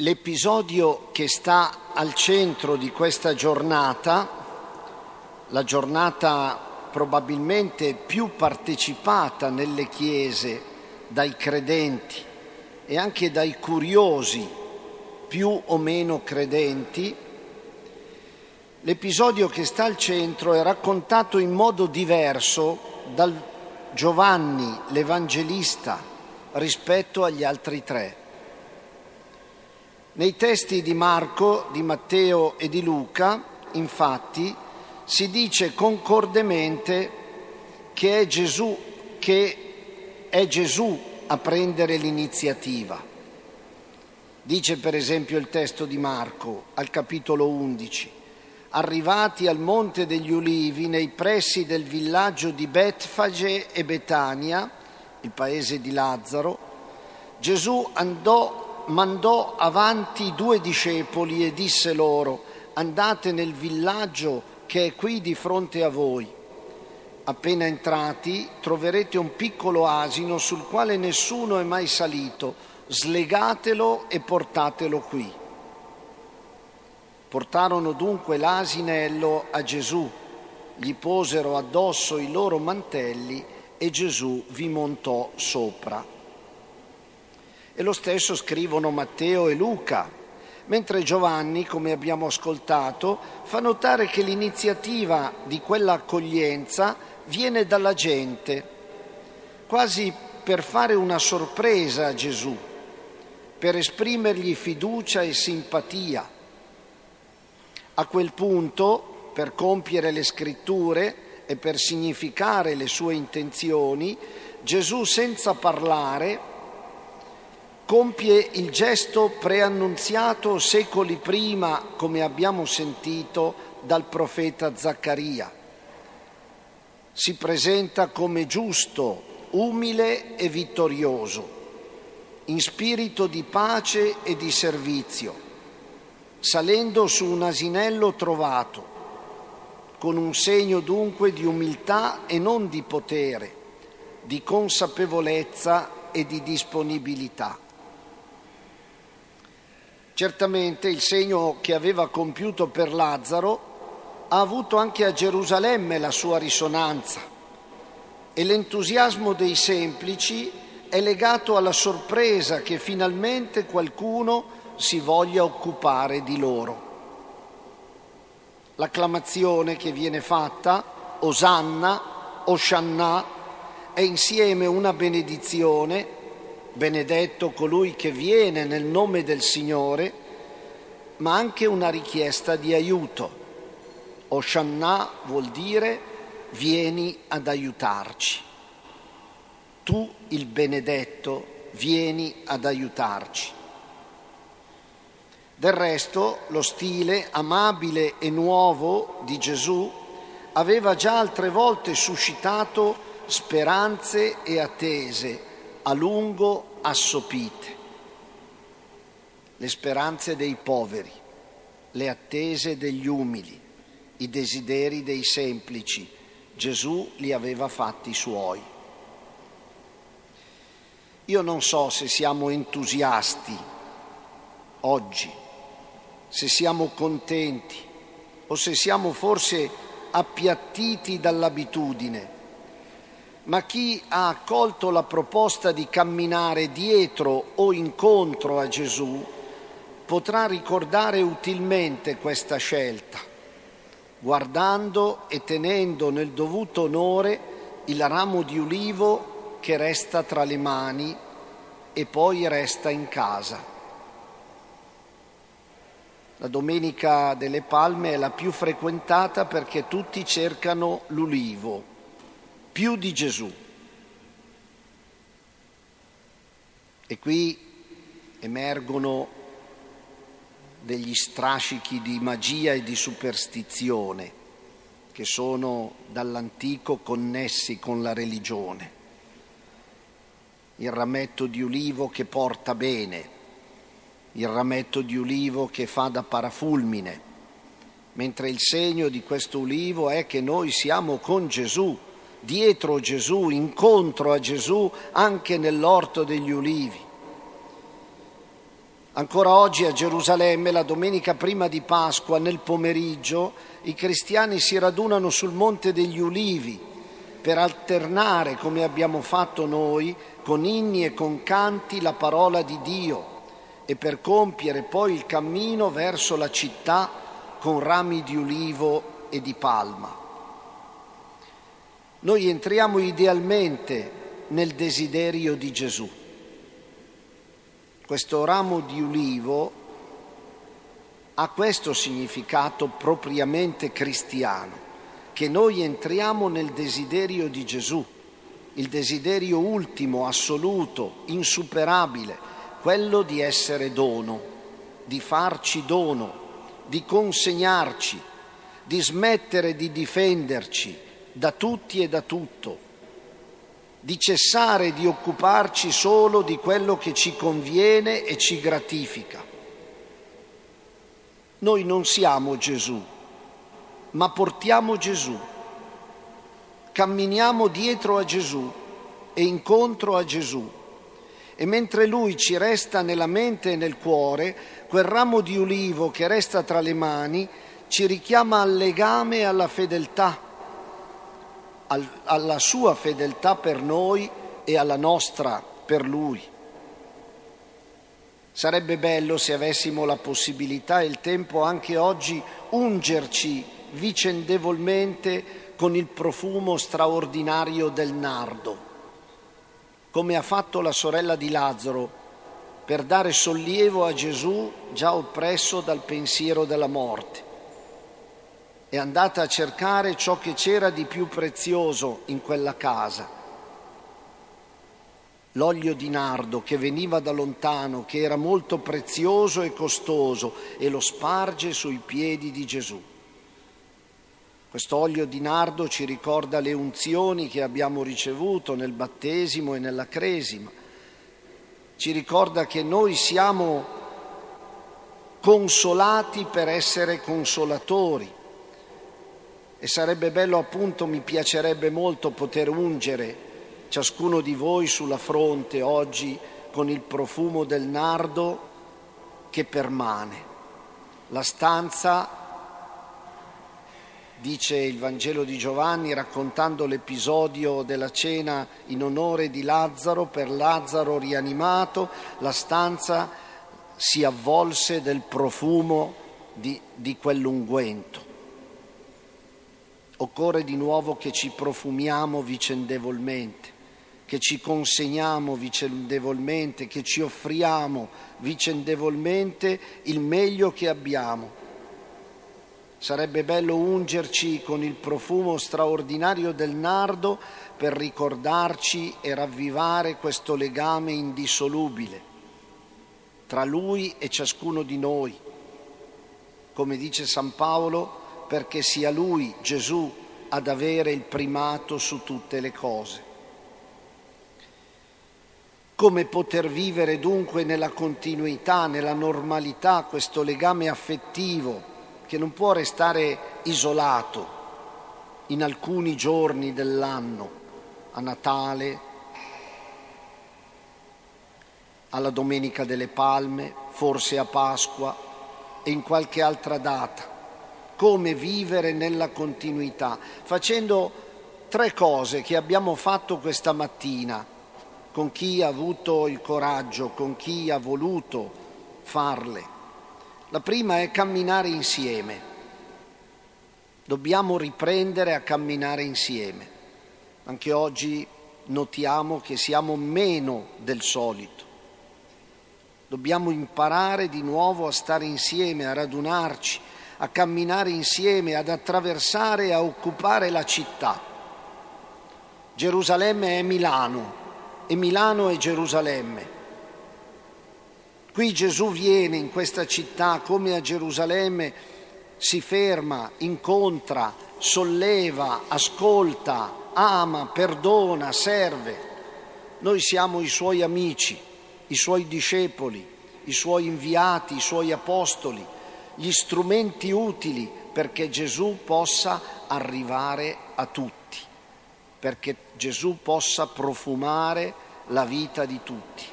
L'episodio che sta al centro di questa giornata, la giornata probabilmente più partecipata nelle chiese dai credenti e anche dai curiosi più o meno credenti, l'episodio che sta al centro è raccontato in modo diverso dal Giovanni l'Evangelista rispetto agli altri tre. Nei testi di Marco, di Matteo e di Luca, infatti, si dice concordemente che è Gesù, che è Gesù a prendere l'iniziativa. Dice per esempio il testo di Marco al capitolo 11, arrivati al Monte degli Ulivi nei pressi del villaggio di Betfage e Betania, il paese di Lazzaro, Gesù andò mandò avanti due discepoli e disse loro, andate nel villaggio che è qui di fronte a voi. Appena entrati troverete un piccolo asino sul quale nessuno è mai salito, slegatelo e portatelo qui. Portarono dunque l'asinello a Gesù, gli posero addosso i loro mantelli e Gesù vi montò sopra. E lo stesso scrivono Matteo e Luca, mentre Giovanni, come abbiamo ascoltato, fa notare che l'iniziativa di quella accoglienza viene dalla gente, quasi per fare una sorpresa a Gesù, per esprimergli fiducia e simpatia. A quel punto, per compiere le scritture e per significare le sue intenzioni, Gesù senza parlare compie il gesto preannunziato secoli prima, come abbiamo sentito, dal profeta Zaccaria. Si presenta come giusto, umile e vittorioso, in spirito di pace e di servizio, salendo su un asinello trovato, con un segno dunque di umiltà e non di potere, di consapevolezza e di disponibilità. Certamente il segno che aveva compiuto per Lazzaro ha avuto anche a Gerusalemme la sua risonanza e l'entusiasmo dei semplici è legato alla sorpresa che finalmente qualcuno si voglia occupare di loro. L'acclamazione che viene fatta, Osanna, Oshanna, è insieme una benedizione benedetto colui che viene nel nome del Signore, ma anche una richiesta di aiuto. Oshanna vuol dire vieni ad aiutarci. Tu, il benedetto, vieni ad aiutarci. Del resto, lo stile amabile e nuovo di Gesù aveva già altre volte suscitato speranze e attese a lungo assopite, le speranze dei poveri, le attese degli umili, i desideri dei semplici. Gesù li aveva fatti suoi. Io non so se siamo entusiasti oggi, se siamo contenti o se siamo forse appiattiti dall'abitudine ma chi ha accolto la proposta di camminare dietro o incontro a Gesù potrà ricordare utilmente questa scelta, guardando e tenendo nel dovuto onore il ramo di ulivo che resta tra le mani e poi resta in casa. La Domenica delle Palme è la più frequentata perché tutti cercano l'ulivo più di Gesù. E qui emergono degli strascichi di magia e di superstizione che sono dall'antico connessi con la religione. Il rametto di ulivo che porta bene, il rametto di ulivo che fa da parafulmine, mentre il segno di questo ulivo è che noi siamo con Gesù dietro Gesù, incontro a Gesù anche nell'orto degli ulivi. Ancora oggi a Gerusalemme, la domenica prima di Pasqua, nel pomeriggio, i cristiani si radunano sul Monte degli Ulivi per alternare, come abbiamo fatto noi, con inni e con canti la parola di Dio e per compiere poi il cammino verso la città con rami di ulivo e di palma. Noi entriamo idealmente nel desiderio di Gesù. Questo ramo di ulivo ha questo significato propriamente cristiano, che noi entriamo nel desiderio di Gesù, il desiderio ultimo, assoluto, insuperabile, quello di essere dono, di farci dono, di consegnarci, di smettere di difenderci da tutti e da tutto di cessare di occuparci solo di quello che ci conviene e ci gratifica. Noi non siamo Gesù, ma portiamo Gesù, camminiamo dietro a Gesù e incontro a Gesù. E mentre Lui ci resta nella mente e nel cuore, quel ramo di ulivo che resta tra le mani ci richiama al legame e alla fedeltà alla sua fedeltà per noi e alla nostra per lui. Sarebbe bello se avessimo la possibilità e il tempo anche oggi ungerci vicendevolmente con il profumo straordinario del nardo, come ha fatto la sorella di Lazzaro per dare sollievo a Gesù già oppresso dal pensiero della morte è andata a cercare ciò che c'era di più prezioso in quella casa. L'olio di nardo che veniva da lontano, che era molto prezioso e costoso, e lo sparge sui piedi di Gesù. Questo olio di nardo ci ricorda le unzioni che abbiamo ricevuto nel battesimo e nella cresima. Ci ricorda che noi siamo consolati per essere consolatori e sarebbe bello appunto, mi piacerebbe molto poter ungere ciascuno di voi sulla fronte oggi con il profumo del nardo che permane. La stanza, dice il Vangelo di Giovanni raccontando l'episodio della cena in onore di Lazzaro, per Lazzaro rianimato, la stanza si avvolse del profumo di, di quell'unguento. Occorre di nuovo che ci profumiamo vicendevolmente, che ci consegniamo vicendevolmente, che ci offriamo vicendevolmente il meglio che abbiamo. Sarebbe bello ungerci con il profumo straordinario del nardo per ricordarci e ravvivare questo legame indissolubile tra lui e ciascuno di noi. Come dice San Paolo, perché sia Lui, Gesù, ad avere il primato su tutte le cose. Come poter vivere dunque nella continuità, nella normalità questo legame affettivo che non può restare isolato in alcuni giorni dell'anno, a Natale, alla Domenica delle Palme, forse a Pasqua e in qualche altra data come vivere nella continuità, facendo tre cose che abbiamo fatto questa mattina con chi ha avuto il coraggio, con chi ha voluto farle. La prima è camminare insieme. Dobbiamo riprendere a camminare insieme. Anche oggi notiamo che siamo meno del solito. Dobbiamo imparare di nuovo a stare insieme, a radunarci, a camminare insieme, ad attraversare e a occupare la città. Gerusalemme è Milano e Milano è Gerusalemme. Qui Gesù viene in questa città come a Gerusalemme, si ferma, incontra, solleva, ascolta, ama, perdona, serve. Noi siamo i suoi amici, i suoi discepoli, i suoi inviati, i suoi apostoli gli strumenti utili perché Gesù possa arrivare a tutti, perché Gesù possa profumare la vita di tutti.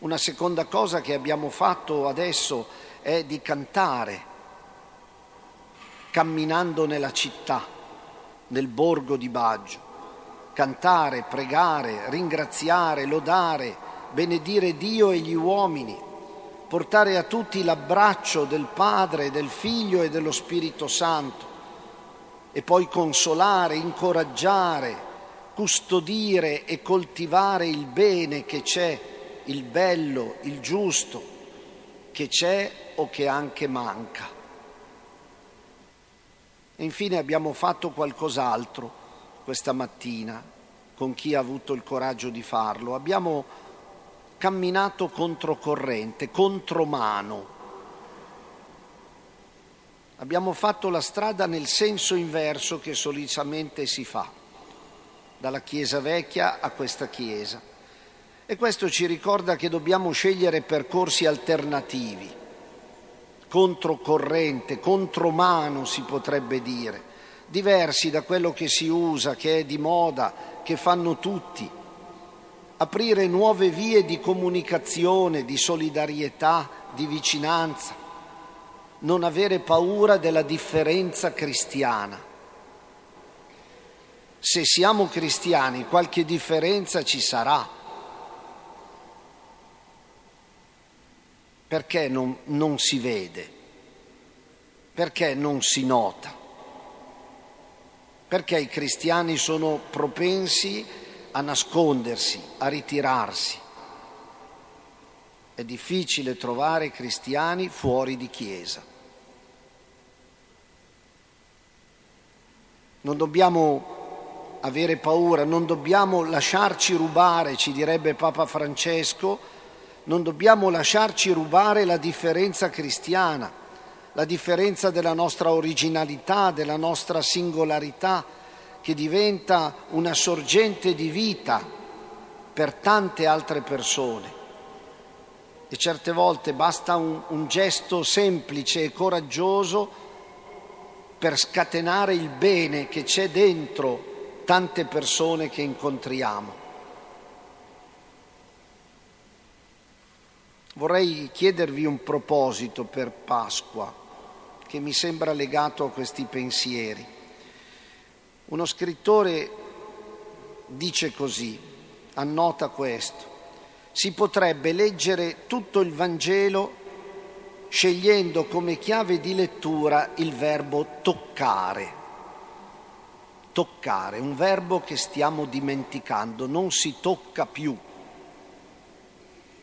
Una seconda cosa che abbiamo fatto adesso è di cantare, camminando nella città, nel borgo di Baggio. Cantare, pregare, ringraziare, lodare, benedire Dio e gli uomini, portare a tutti l'abbraccio del Padre, del Figlio e dello Spirito Santo e poi consolare, incoraggiare, custodire e coltivare il bene che c'è, il bello, il giusto, che c'è o che anche manca. E infine abbiamo fatto qualcos'altro questa mattina con chi ha avuto il coraggio di farlo. Abbiamo camminato controcorrente, contromano. Abbiamo fatto la strada nel senso inverso che solitamente si fa, dalla Chiesa vecchia a questa Chiesa. E questo ci ricorda che dobbiamo scegliere percorsi alternativi controcorrente, contromano si potrebbe dire, diversi da quello che si usa, che è di moda, che fanno tutti. Aprire nuove vie di comunicazione, di solidarietà, di vicinanza. Non avere paura della differenza cristiana. Se siamo cristiani qualche differenza ci sarà Perché non, non si vede? Perché non si nota? Perché i cristiani sono propensi a nascondersi, a ritirarsi? È difficile trovare cristiani fuori di chiesa. Non dobbiamo avere paura, non dobbiamo lasciarci rubare, ci direbbe Papa Francesco, non dobbiamo lasciarci rubare la differenza cristiana, la differenza della nostra originalità, della nostra singolarità, che diventa una sorgente di vita per tante altre persone. E certe volte basta un, un gesto semplice e coraggioso per scatenare il bene che c'è dentro tante persone che incontriamo. Vorrei chiedervi un proposito per Pasqua che mi sembra legato a questi pensieri. Uno scrittore dice così, annota questo, si potrebbe leggere tutto il Vangelo scegliendo come chiave di lettura il verbo toccare. Toccare, un verbo che stiamo dimenticando, non si tocca più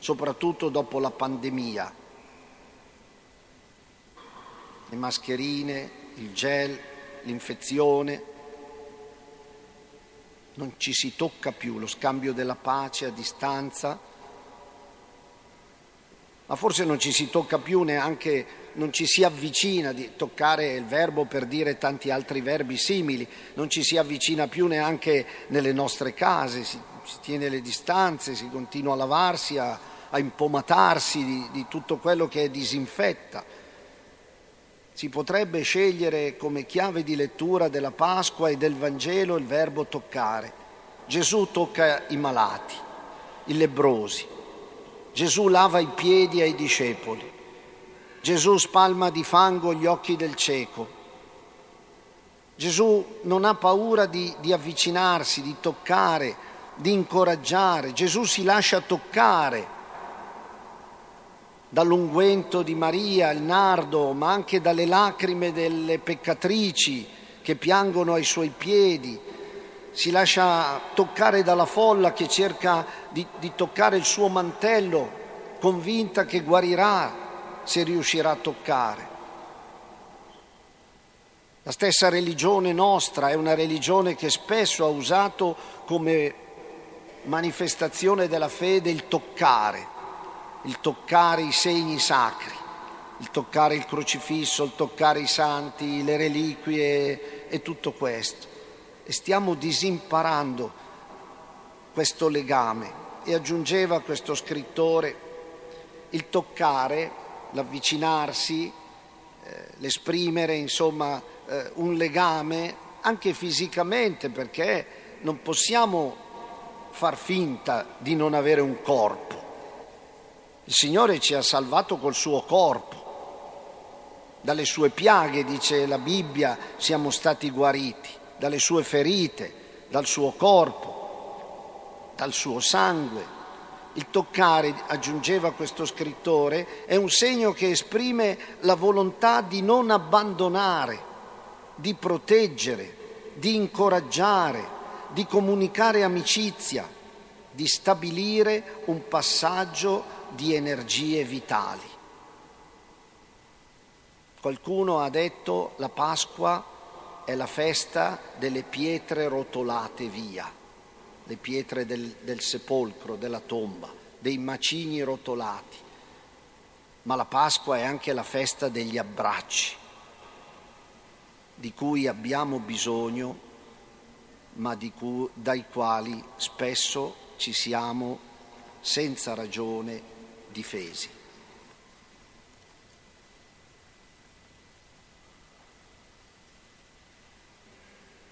soprattutto dopo la pandemia. Le mascherine, il gel, l'infezione, non ci si tocca più, lo scambio della pace a distanza, ma forse non ci si tocca più neanche, non ci si avvicina, di toccare il verbo per dire tanti altri verbi simili, non ci si avvicina più neanche nelle nostre case, si, si tiene le distanze, si continua a lavarsi, a, a impomatarsi di, di tutto quello che disinfetta. Si potrebbe scegliere come chiave di lettura della Pasqua e del Vangelo il verbo toccare. Gesù tocca i malati, i lebrosi. Gesù lava i piedi ai discepoli. Gesù spalma di fango gli occhi del cieco. Gesù non ha paura di, di avvicinarsi, di toccare, di incoraggiare. Gesù si lascia toccare dall'unguento di Maria, il nardo, ma anche dalle lacrime delle peccatrici che piangono ai suoi piedi. Si lascia toccare dalla folla che cerca di, di toccare il suo mantello, convinta che guarirà se riuscirà a toccare. La stessa religione nostra è una religione che spesso ha usato come manifestazione della fede il toccare il toccare i segni sacri, il toccare il crocifisso, il toccare i santi, le reliquie e tutto questo. E stiamo disimparando questo legame. E aggiungeva questo scrittore, il toccare, l'avvicinarsi, eh, l'esprimere, insomma, eh, un legame anche fisicamente, perché non possiamo far finta di non avere un corpo Il Signore ci ha salvato col suo corpo. Dalle sue piaghe, dice la Bibbia, siamo stati guariti, dalle sue ferite, dal suo corpo, dal suo sangue. Il toccare, aggiungeva questo scrittore, è un segno che esprime la volontà di non abbandonare, di proteggere, di incoraggiare, di comunicare amicizia, di stabilire un passaggio di energie vitali. Qualcuno ha detto la Pasqua è la festa delle pietre rotolate via, le pietre del, del sepolcro, della tomba, dei macigni rotolati. Ma la Pasqua è anche la festa degli abbracci, di cui abbiamo bisogno, ma cui, dai quali spesso ci siamo senza ragione difesi.